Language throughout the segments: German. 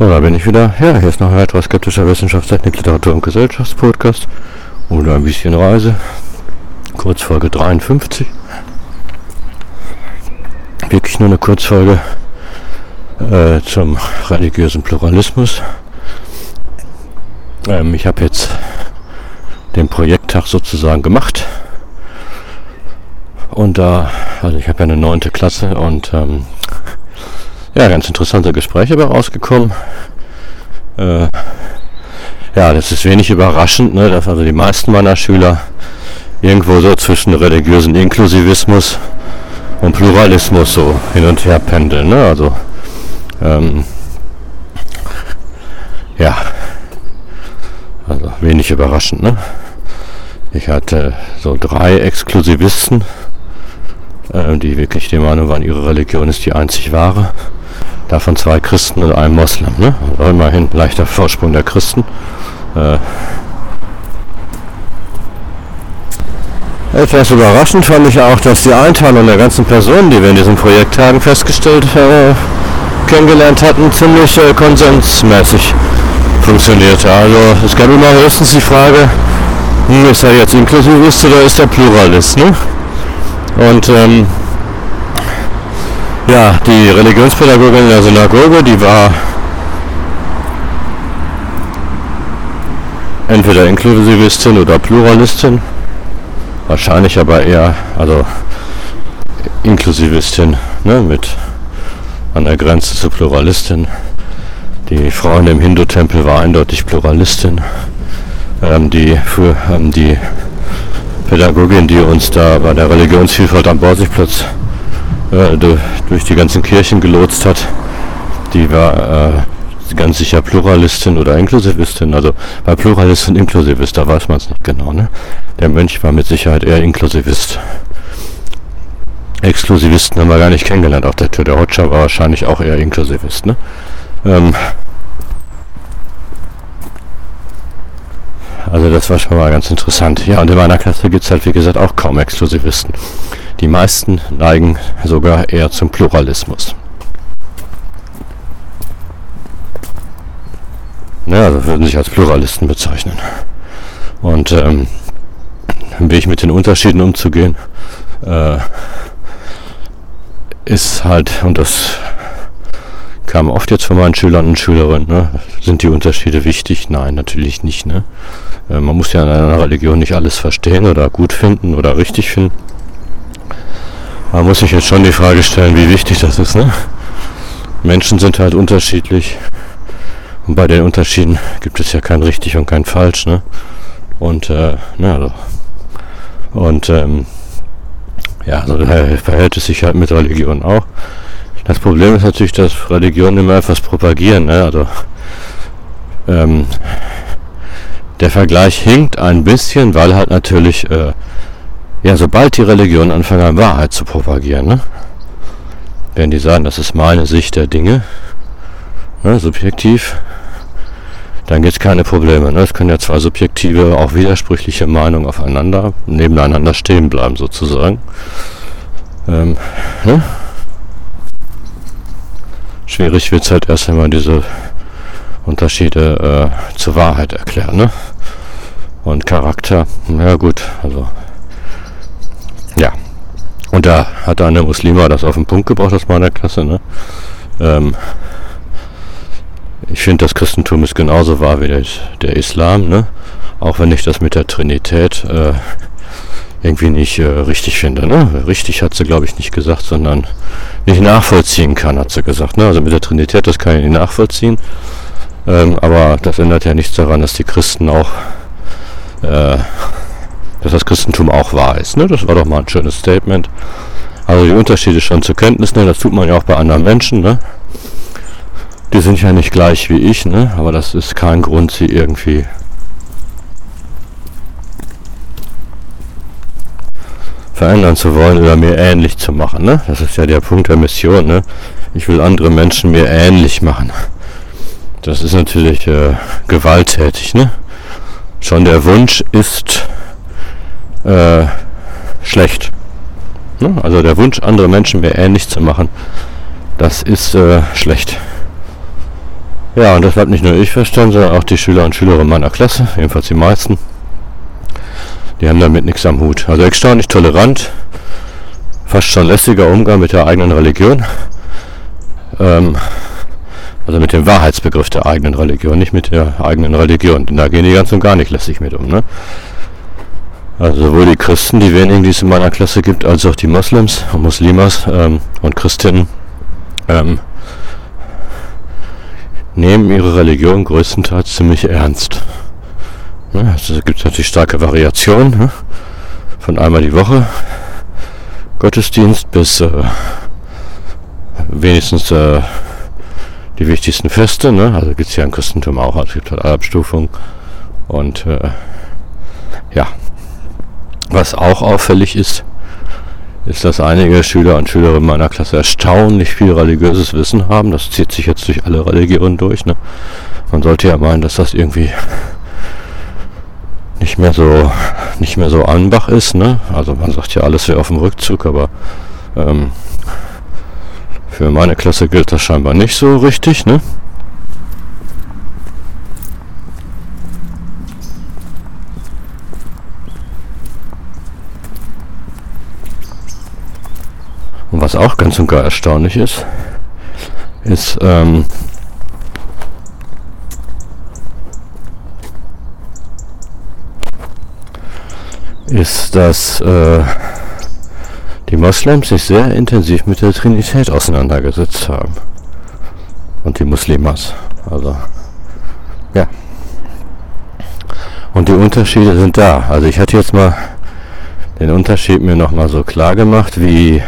So, da bin ich wieder. Ja, hier ist noch ein weiterer skeptischer Wissenschaftstechnik, Literatur und Gesellschaftspodcast. Oder ein bisschen Reise. Kurzfolge 53. Wirklich nur eine Kurzfolge äh, zum religiösen Pluralismus. Ähm, ich habe jetzt den Projekttag sozusagen gemacht. Und da, also ich habe ja eine neunte Klasse und ähm, ja, ganz interessante Gespräche dabei rausgekommen. Äh, ja, das ist wenig überraschend, ne, dass also die meisten meiner Schüler irgendwo so zwischen religiösen Inklusivismus und Pluralismus so hin und her pendeln. Ne? Also ähm, ja, also wenig überraschend. Ne? Ich hatte so drei Exklusivisten, äh, die wirklich der Meinung waren, ihre Religion ist die einzig wahre. Davon zwei Christen und ein Moslem. Ne? Also immerhin leichter Vorsprung der Christen. Äh, Etwas überraschend fand ich auch, dass die Einteilung der ganzen Personen, die wir in diesen Projekttagen festgestellt äh, kennengelernt hatten, ziemlich äh, konsensmäßig funktionierte. Also es gab immer höchstens die Frage, hm, ist er jetzt Inklusivist oder ist er Pluralist? Ne? Und ähm, ja, die Religionspädagogin in der Synagoge, die war entweder Inklusivistin oder Pluralistin. Wahrscheinlich aber eher, also Inklusivistin, ne, mit an der Grenze zur Pluralistin. Die Frau in dem Hindu-Tempel war eindeutig Pluralistin. Ähm, die, für, ähm, die Pädagogin, die uns da bei der Religionsvielfalt am Borsigplatz äh, durch die ganzen Kirchen gelotst hat, die war äh, ganz sicher Pluralistin oder Inklusivistin. Also bei Pluralist und Inklusivist, da weiß man es nicht genau. Ne? Der Mönch war mit Sicherheit eher Inklusivist. Exklusivisten haben wir gar nicht kennengelernt auf der Tür. Der Hotscher war wahrscheinlich auch eher Inklusivist. Ne? Ähm also das war schon mal ganz interessant. Ja, und in meiner Klasse gibt es halt, wie gesagt, auch kaum Exklusivisten. Die meisten neigen sogar eher zum Pluralismus. Ja, also würden sich als Pluralisten bezeichnen. Und ähm, wie ich mit den Unterschieden umzugehen, äh, ist halt, und das kam oft jetzt von meinen Schülern und Schülerinnen, ne? sind die Unterschiede wichtig? Nein, natürlich nicht. Ne? Äh, man muss ja in einer Religion nicht alles verstehen oder gut finden oder richtig finden. Man muss sich jetzt schon die Frage stellen, wie wichtig das ist. Ne? Menschen sind halt unterschiedlich und bei den Unterschieden gibt es ja kein richtig und kein falsch, ne? Und äh, na, also, und ähm, ja, so verhält es sich halt mit Religion auch. Das Problem ist natürlich, dass Religionen immer etwas propagieren. Ne? Also ähm, der Vergleich hinkt ein bisschen, weil halt natürlich, äh, ja, sobald die Religionen anfangen, Wahrheit zu propagieren, ne? werden die sagen, das ist meine Sicht der Dinge, ne, subjektiv, dann gibt es keine Probleme. Ne? Es können ja zwei subjektive, auch widersprüchliche Meinungen aufeinander, nebeneinander stehen bleiben sozusagen. Ähm, ne? Schwierig wird es halt erst, wenn man diese Unterschiede äh, zur Wahrheit erklären. Ne? Und Charakter, ja gut, also. Und da hat eine Muslima das auf den Punkt gebracht aus meiner Klasse. Ne? Ähm, ich finde, das Christentum ist genauso wahr wie der, der Islam, ne? Auch wenn ich das mit der Trinität äh, irgendwie nicht äh, richtig finde. Ne? Richtig hat sie, glaube ich, nicht gesagt, sondern nicht nachvollziehen kann, hat sie gesagt. Ne? Also mit der Trinität, das kann ich nicht nachvollziehen. Ähm, aber das ändert ja nichts daran, dass die Christen auch, äh, dass das Christentum auch wahr ist. Ne? Das war doch mal ein schönes Statement. Also die Unterschiede schon zur Kenntnis nehmen, das tut man ja auch bei anderen Menschen. Ne? Die sind ja nicht gleich wie ich, ne? aber das ist kein Grund, sie irgendwie verändern zu wollen oder mir ähnlich zu machen. Ne? Das ist ja der Punkt der Mission. Ne? Ich will andere Menschen mir ähnlich machen. Das ist natürlich äh, gewalttätig. Ne? Schon der Wunsch ist äh, schlecht. Ne? Also der Wunsch, andere Menschen mir ähnlich zu machen, das ist äh, schlecht. Ja, und das hat nicht nur ich verstanden, sondern auch die Schüler und Schülerinnen meiner Klasse, jedenfalls die meisten. Die haben damit nichts am Hut. Also erstaunlich tolerant, fast schon lässiger Umgang mit der eigenen Religion. Ähm, also mit dem Wahrheitsbegriff der eigenen Religion, nicht mit der eigenen Religion. Denn da gehen die ganz und gar nicht lässig mit um. Ne? Also sowohl die Christen, die wenigen, die es in meiner Klasse gibt, als auch die Moslems und Muslimas ähm, und Christinnen ähm, nehmen ihre Religion größtenteils ziemlich ernst. Ne? Also gibt es natürlich starke Variationen. Ne? Von einmal die Woche Gottesdienst bis äh, wenigstens äh, die wichtigsten Feste. Ne? Also gibt es ja im Christentum auch. Also es gibt halt Abstufungen. Und äh, ja, was auch auffällig ist, ist, dass einige Schüler und Schülerinnen meiner Klasse erstaunlich viel religiöses Wissen haben. Das zieht sich jetzt durch alle Religionen durch. Ne? Man sollte ja meinen, dass das irgendwie nicht mehr so nicht mehr so Anbach ist. Ne? Also man sagt ja, alles wäre auf dem Rückzug, aber ähm, für meine Klasse gilt das scheinbar nicht so richtig. Ne? Was auch ganz und gar erstaunlich ist, ist, ähm, ist, dass äh, die Moslems sich sehr intensiv mit der Trinität auseinandergesetzt haben. Und die Muslimas. Also, ja. Und die Unterschiede sind da. Also ich hatte jetzt mal den Unterschied mir nochmal so klar gemacht, wie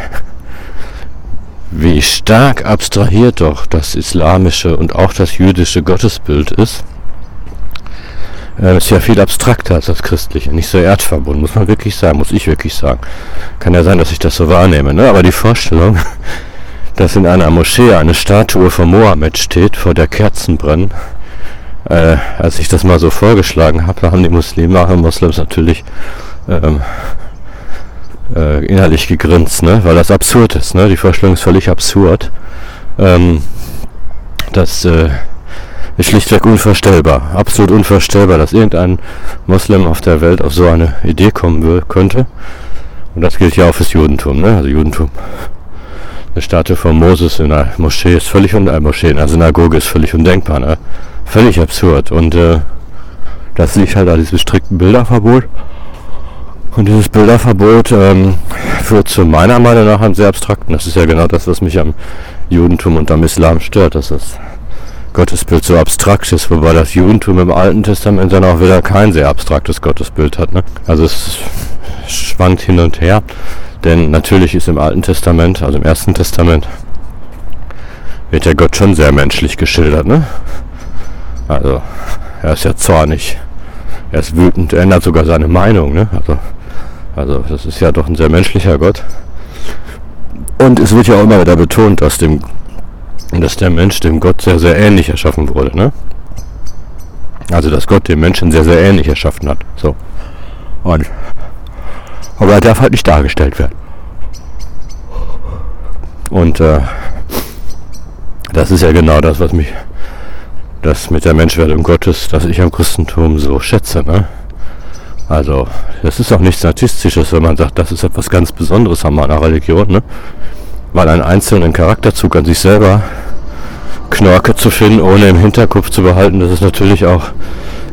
wie stark abstrahiert doch das islamische und auch das jüdische Gottesbild ist. Äh, ist ja viel abstrakter als das christliche, nicht so erdverbunden, muss man wirklich sagen, muss ich wirklich sagen. Kann ja sein, dass ich das so wahrnehme, ne? aber die Vorstellung, dass in einer Moschee eine Statue von Mohammed steht, vor der Kerzen brennen, äh, als ich das mal so vorgeschlagen habe, haben die Muslime und Moslems natürlich ähm, äh, innerlich gegrinst, ne? weil das absurd ist. Ne? Die Vorstellung ist völlig absurd. Ähm, das äh, ist schlichtweg unvorstellbar. Absolut unvorstellbar, dass irgendein Moslem auf der Welt auf so eine Idee kommen könnte. Und das gilt ja auch fürs Judentum. Ne? Also Judentum. Eine Statue von Moses in einer Moschee ist völlig un äh, Moschee, in einer Synagoge ist völlig undenkbar. Ne? Völlig absurd. Und äh, das liegt halt an diesem strikten Bilderverbot. Und dieses Bilderverbot ähm, führt zu meiner Meinung nach einem sehr abstrakten. Das ist ja genau das, was mich am Judentum und am Islam stört, dass das Gottesbild so abstrakt ist, wobei das Judentum im Alten Testament dann auch wieder kein sehr abstraktes Gottesbild hat. Ne? Also es schwankt hin und her, denn natürlich ist im Alten Testament, also im Ersten Testament, wird der Gott schon sehr menschlich geschildert. Ne? Also er ist ja zornig, er ist wütend, er ändert sogar seine Meinung. Ne? Also also das ist ja doch ein sehr menschlicher Gott. Und es wird ja auch immer wieder betont, dass, dem, dass der Mensch dem Gott sehr, sehr ähnlich erschaffen wurde. Ne? Also dass Gott den Menschen sehr, sehr ähnlich erschaffen hat. So. Und, aber er darf halt nicht dargestellt werden. Und äh, das ist ja genau das, was mich das mit der Menschwerdung Gottes, das ich am Christentum so schätze. Ne? Also, das ist auch nichts Statistisches, wenn man sagt, das ist etwas ganz Besonderes an meiner Religion, ne? Weil einen einzelnen Charakterzug an sich selber Knorke zu finden, ohne im Hinterkopf zu behalten, dass es natürlich auch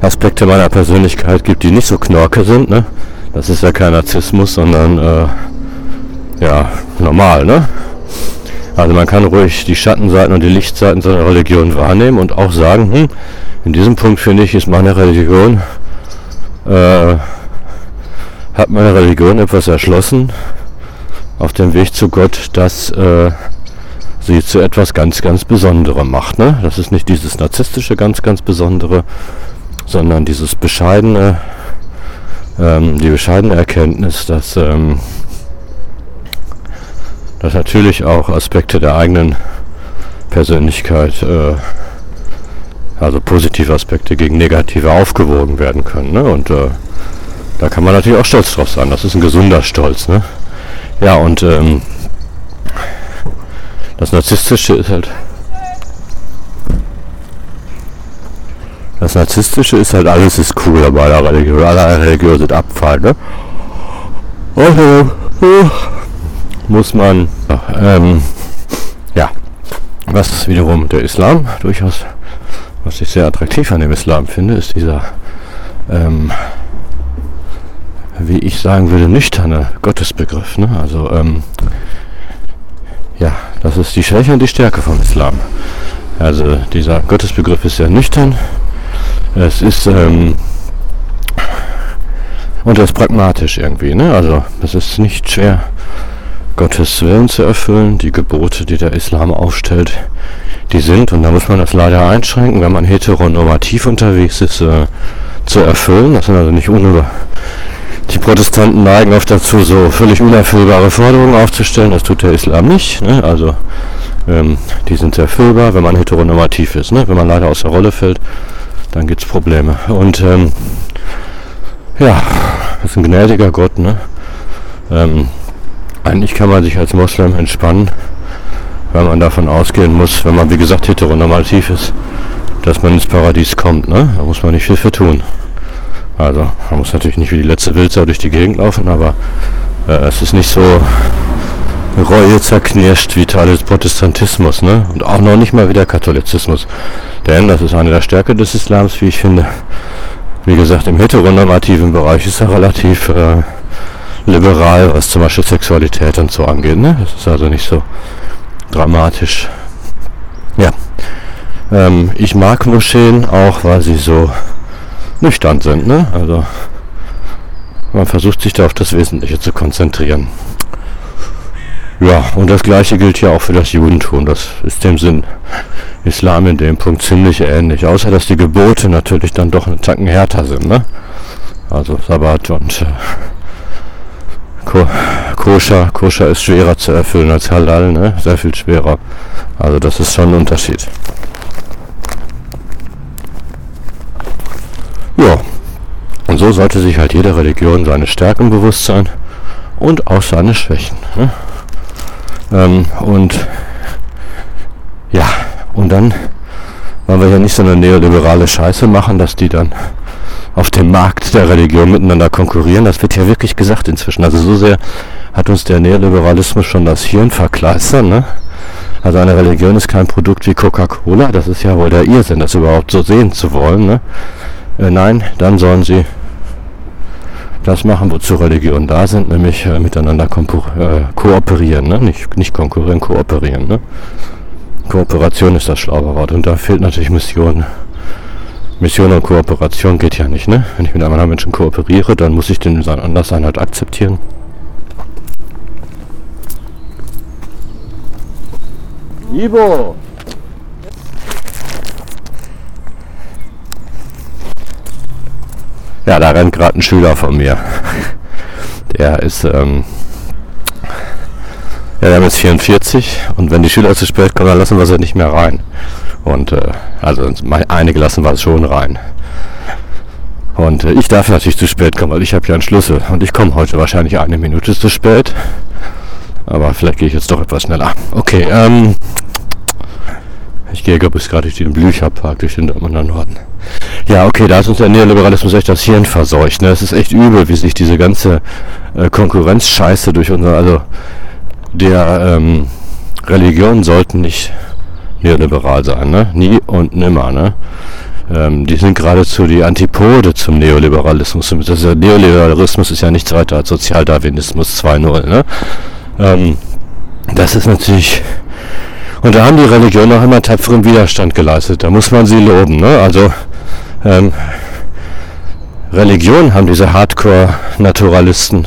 Aspekte meiner Persönlichkeit gibt, die nicht so Knorke sind, ne? Das ist ja kein Narzissmus, sondern äh, ja, normal, ne? Also man kann ruhig die Schattenseiten und die Lichtseiten seiner Religion wahrnehmen und auch sagen, hm, in diesem Punkt finde ich, ist meine Religion äh, hat meine Religion etwas erschlossen auf dem Weg zu Gott, das äh, sie zu etwas ganz, ganz Besonderem macht. Ne? Das ist nicht dieses narzisstische ganz, ganz Besondere, sondern dieses bescheidene, ähm, die bescheidene Erkenntnis, dass, ähm, dass natürlich auch Aspekte der eigenen Persönlichkeit äh, also positive Aspekte gegen negative aufgewogen werden können. Ne? Und äh, da kann man natürlich auch stolz drauf sein. Das ist ein gesunder Stolz. Ne? Ja, und ähm, das Narzisstische ist halt. Das Narzisstische ist halt, alles ist cool bei aller Religion. Alle Religionen sind Abfall, ne? Und, äh, muss man, ähm, ja, was wiederum der Islam durchaus, was ich sehr attraktiv an dem Islam finde, ist dieser, ähm, wie ich sagen würde, nüchterne Gottesbegriff. Ne? Also, ähm, ja, das ist die Schwäche und die Stärke vom Islam. Also dieser Gottesbegriff ist sehr nüchtern. Es ist ähm, und er ist pragmatisch irgendwie. Ne? Also es ist nicht schwer, Gottes Willen zu erfüllen. Die Gebote, die der Islam aufstellt, die sind, und da muss man das leider einschränken, wenn man heteronormativ unterwegs ist, äh, zu erfüllen. Das sind also nicht ohne die Protestanten neigen oft dazu, so völlig unerfüllbare Forderungen aufzustellen. Das tut der Islam nicht. Ne? Also ähm, die sind erfüllbar, wenn man heteronormativ ist. Ne? Wenn man leider aus der Rolle fällt, dann gibt es Probleme. Und ähm, ja, das ist ein gnädiger Gott. Ne? Ähm, eigentlich kann man sich als Moslem entspannen, weil man davon ausgehen muss, wenn man wie gesagt heteronormativ ist, dass man ins Paradies kommt. Ne? Da muss man nicht viel für tun. Also man muss natürlich nicht wie die letzte Wildsau durch die Gegend laufen, aber äh, es ist nicht so Reue zerknirscht wie Teile des Protestantismus, ne? Und auch noch nicht mal wie der Katholizismus. Denn das ist eine der Stärke des Islams, wie ich finde. Wie gesagt, im heteronormativen Bereich ist er relativ äh, liberal, was zum Beispiel Sexualität und so angeht. Ne? Das ist also nicht so dramatisch. Ja. Ähm, ich mag Moscheen auch, weil sie so nüchtern sind. Ne? Also man versucht sich da auf das Wesentliche zu konzentrieren. Ja, und das gleiche gilt ja auch für das Judentum. Das ist dem Sinn Islam in dem Punkt ziemlich ähnlich. Außer dass die Gebote natürlich dann doch einen Tacken härter sind. Ne? Also Sabbat und äh, Ko Koscher. Koscher ist schwerer zu erfüllen als Halal, ne? sehr viel schwerer. Also das ist schon ein Unterschied. Ja, und so sollte sich halt jede Religion seine Stärken bewusst sein und auch seine Schwächen. Ne? Ähm, und ja, und dann wollen wir ja nicht so eine neoliberale Scheiße machen, dass die dann auf dem Markt der Religion miteinander konkurrieren. Das wird ja wirklich gesagt inzwischen. Also so sehr hat uns der Neoliberalismus schon das Hirn verkleistert. Ne? Also eine Religion ist kein Produkt wie Coca-Cola. Das ist ja wohl der Irrsinn, das überhaupt so sehen zu wollen. Ne? Äh, nein, dann sollen sie das machen, wozu Religionen da sind, nämlich äh, miteinander äh, kooperieren, ne? nicht, nicht konkurrieren, kooperieren. Ne? Kooperation ist das schlaue Wort und da fehlt natürlich Mission. Mission und Kooperation geht ja nicht. Ne? Wenn ich mit einem anderen Menschen kooperiere, dann muss ich den sein Anderssein halt akzeptieren. Ivo! Ja, da rennt gerade ein Schüler von mir. Der ist, ähm, ja, der ist 44 und wenn die Schüler zu spät kommen, dann lassen wir sie nicht mehr rein. Und äh, also einige lassen wir es schon rein. Und äh, ich darf natürlich zu spät kommen, weil ich habe ja einen Schlüssel. Und ich komme heute wahrscheinlich eine Minute zu spät. Aber vielleicht gehe ich jetzt doch etwas schneller. Okay, ähm, ich gehe, ich, gerade durch den Blücherpark, durch den Dortmunder Norden. Ja, okay, da ist uns der Neoliberalismus echt das Hirn verseucht. Ne? Es ist echt übel, wie sich diese ganze äh, Konkurrenzscheiße durch unser, also der ähm, Religionen sollten nicht neoliberal sein, ne? Nie und nimmer, ne? Ähm, die sind geradezu die Antipode zum Neoliberalismus. Das der Neoliberalismus ist ja nichts weiter als Sozialdarwinismus 2.0, ne? Ähm, das ist natürlich und da haben die Religionen auch immer tapferen Widerstand geleistet. Da muss man sie loben. Ne? Also ähm, Religion haben diese Hardcore-Naturalisten,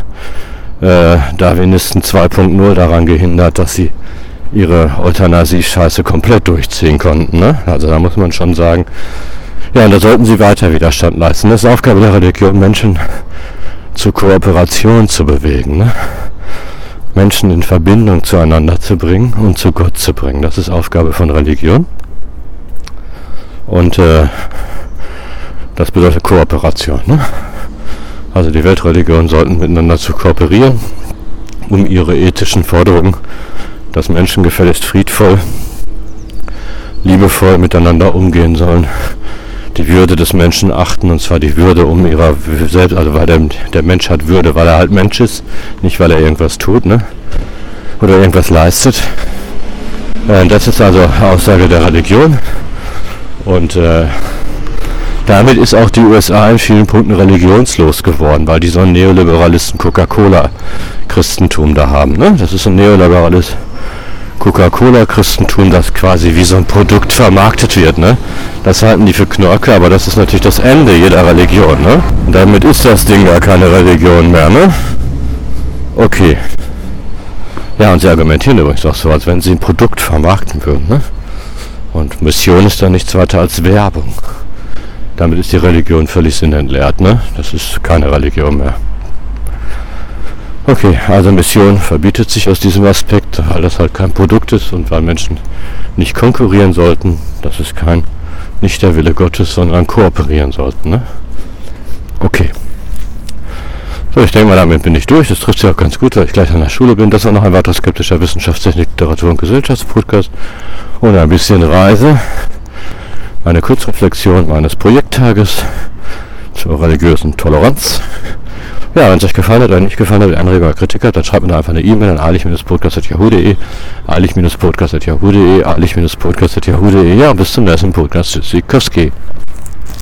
äh, Darwinisten 2.0 daran gehindert, dass sie ihre Euthanasie-Scheiße komplett durchziehen konnten. Ne? Also da muss man schon sagen, ja, und da sollten sie weiter Widerstand leisten. Das ist Aufgabe der Religion, Menschen zur Kooperation zu bewegen. Ne? Menschen in Verbindung zueinander zu bringen und zu Gott zu bringen. Das ist Aufgabe von Religion. Und äh, das bedeutet Kooperation. Ne? Also die Weltreligionen sollten miteinander zu kooperieren, um ihre ethischen Forderungen, dass Menschen gefälligst friedvoll, liebevoll miteinander umgehen sollen, die Würde des Menschen achten und zwar die Würde um ihrer selbst, also weil der, der Mensch hat Würde, weil er halt Mensch ist, nicht weil er irgendwas tut, ne? Oder irgendwas leistet. Äh, das ist also Aussage der Religion. Und äh, damit ist auch die USA in vielen Punkten religionslos geworden, weil die so einen Neoliberalisten Coca-Cola-Christentum da haben. Ne? Das ist ein neoliberales Coca-Cola-Christentum, das quasi wie so ein Produkt vermarktet wird. Ne? Das halten die für Knorke, aber das ist natürlich das Ende jeder Religion. Ne? Und damit ist das Ding gar keine Religion mehr. Ne? Okay. Ja, und sie argumentieren übrigens auch so, als wenn sie ein Produkt vermarkten würden. Ne? Und Mission ist dann nichts weiter als Werbung. Damit ist die Religion völlig sinnentleert. Ne? Das ist keine Religion mehr. Okay, also Mission verbietet sich aus diesem Aspekt, weil das halt kein Produkt ist und weil Menschen nicht konkurrieren sollten. Das ist kein, nicht der Wille Gottes, sondern kooperieren sollten. Ne? Okay. So, ich denke mal, damit bin ich durch. Das trifft sich auch ganz gut, weil ich gleich an der Schule bin. Das auch noch ein weiterer skeptischer Wissenschaftstechnik, Literatur und Gesellschaftspodcast. Und ein bisschen Reise. Eine Kurzreflexion meines Projekttages zur religiösen Toleranz. Ja, wenn es euch gefallen hat oder nicht gefallen hat, Anreger oder Kritik hat, dann schreibt mir doch einfach eine E-Mail an eilig-podcast.yahoo.de, eilig-podcast.yahoo.de, eilig-podcast.yahoo.de. Ja, bis zum nächsten Podcast. Tschüssikowski.